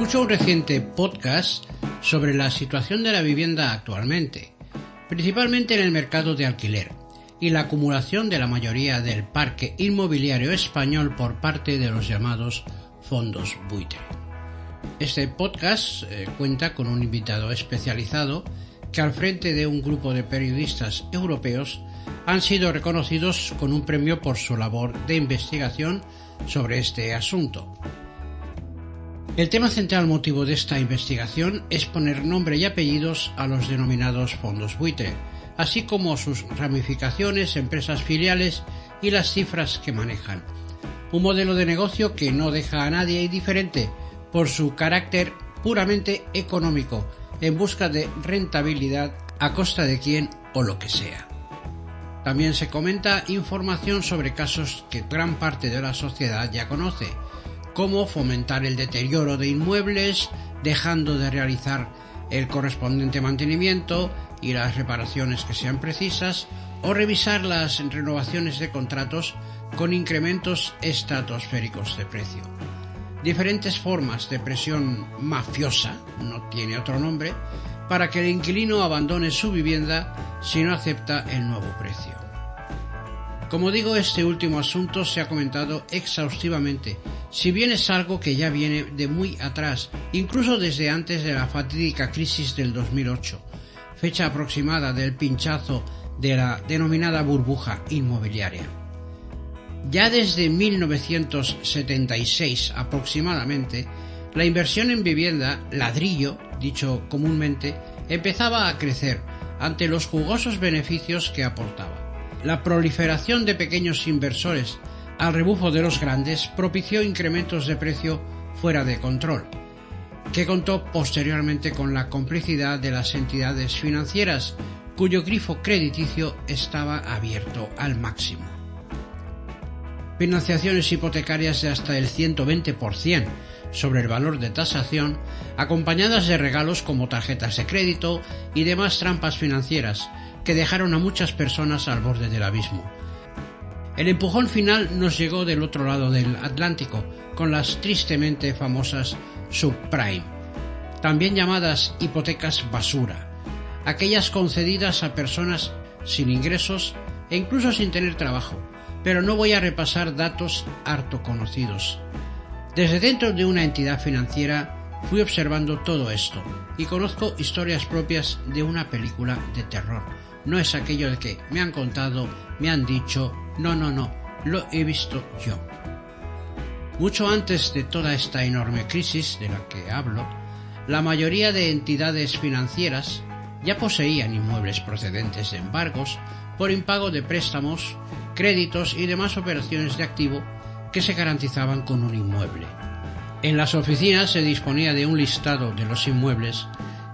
Escucho un reciente podcast sobre la situación de la vivienda actualmente, principalmente en el mercado de alquiler y la acumulación de la mayoría del parque inmobiliario español por parte de los llamados fondos buitre. Este podcast eh, cuenta con un invitado especializado que al frente de un grupo de periodistas europeos han sido reconocidos con un premio por su labor de investigación sobre este asunto. El tema central motivo de esta investigación es poner nombre y apellidos a los denominados fondos buitre, así como sus ramificaciones, empresas filiales y las cifras que manejan. Un modelo de negocio que no deja a nadie indiferente por su carácter puramente económico, en busca de rentabilidad a costa de quien o lo que sea. También se comenta información sobre casos que gran parte de la sociedad ya conoce, como fomentar el deterioro de inmuebles, dejando de realizar el correspondiente mantenimiento, y las reparaciones que sean precisas o revisar las renovaciones de contratos con incrementos estratosféricos de precio. Diferentes formas de presión mafiosa, no tiene otro nombre, para que el inquilino abandone su vivienda si no acepta el nuevo precio. Como digo, este último asunto se ha comentado exhaustivamente, si bien es algo que ya viene de muy atrás, incluso desde antes de la fatídica crisis del 2008, fecha aproximada del pinchazo de la denominada burbuja inmobiliaria. Ya desde 1976 aproximadamente, la inversión en vivienda, ladrillo, dicho comúnmente, empezaba a crecer ante los jugosos beneficios que aportaba. La proliferación de pequeños inversores al rebufo de los grandes propició incrementos de precio fuera de control, que contó posteriormente con la complicidad de las entidades financieras, cuyo grifo crediticio estaba abierto al máximo. Financiaciones hipotecarias de hasta el 120% sobre el valor de tasación, acompañadas de regalos como tarjetas de crédito y demás trampas financieras, que dejaron a muchas personas al borde del abismo. El empujón final nos llegó del otro lado del Atlántico, con las tristemente famosas subprime, también llamadas hipotecas basura, aquellas concedidas a personas sin ingresos e incluso sin tener trabajo, pero no voy a repasar datos harto conocidos. Desde dentro de una entidad financiera fui observando todo esto y conozco historias propias de una película de terror. No es aquello de que me han contado, me han dicho, no, no, no, lo he visto yo. Mucho antes de toda esta enorme crisis de la que hablo, la mayoría de entidades financieras ya poseían inmuebles procedentes de embargos por impago de préstamos, créditos y demás operaciones de activo que se garantizaban con un inmueble. En las oficinas se disponía de un listado de los inmuebles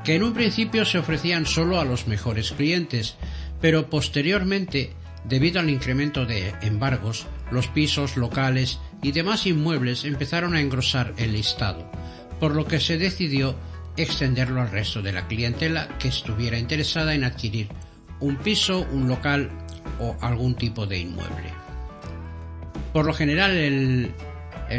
que en un principio se ofrecían solo a los mejores clientes, pero posteriormente, debido al incremento de embargos, los pisos, locales y demás inmuebles empezaron a engrosar el listado, por lo que se decidió extenderlo al resto de la clientela que estuviera interesada en adquirir un piso, un local o algún tipo de inmueble. Por lo general el,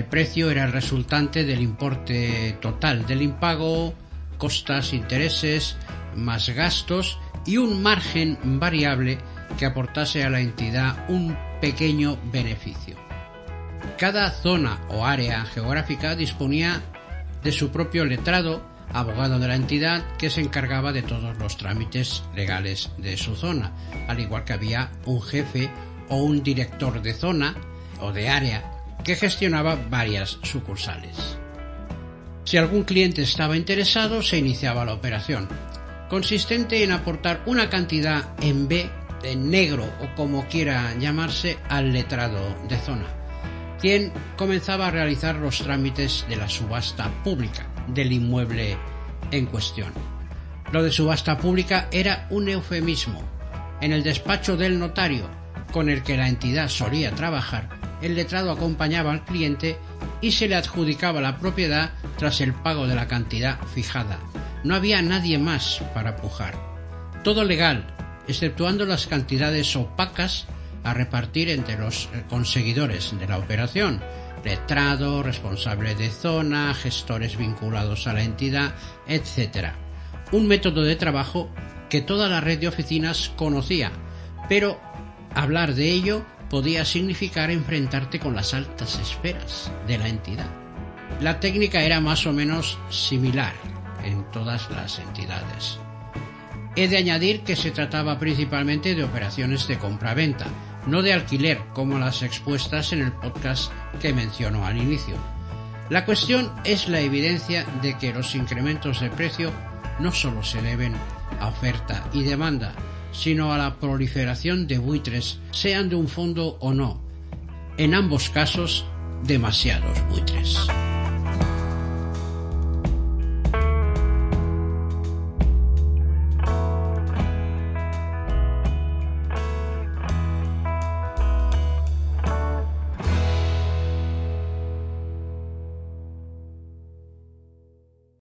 precio era el resultante del importe total del impago, costas, intereses, más gastos y un margen variable que aportase a la entidad un pequeño beneficio. Cada zona o área geográfica disponía de su propio letrado, abogado de la entidad, que se encargaba de todos los trámites legales de su zona, al igual que había un jefe o un director de zona o de área que gestionaba varias sucursales. Si algún cliente estaba interesado, se iniciaba la operación, consistente en aportar una cantidad en B en negro o como quiera llamarse al letrado de zona, quien comenzaba a realizar los trámites de la subasta pública del inmueble en cuestión. Lo de subasta pública era un eufemismo. En el despacho del notario con el que la entidad solía trabajar, el letrado acompañaba al cliente y se le adjudicaba la propiedad tras el pago de la cantidad fijada. No había nadie más para pujar. Todo legal, exceptuando las cantidades opacas a repartir entre los conseguidores de la operación, letrado, responsable de zona, gestores vinculados a la entidad, etc. Un método de trabajo que toda la red de oficinas conocía, pero hablar de ello podía significar enfrentarte con las altas esferas de la entidad. La técnica era más o menos similar en todas las entidades. He de añadir que se trataba principalmente de operaciones de compra-venta, no de alquiler como las expuestas en el podcast que mencionó al inicio. La cuestión es la evidencia de que los incrementos de precio no solo se deben a oferta y demanda, sino a la proliferación de buitres, sean de un fondo o no. En ambos casos, demasiados buitres.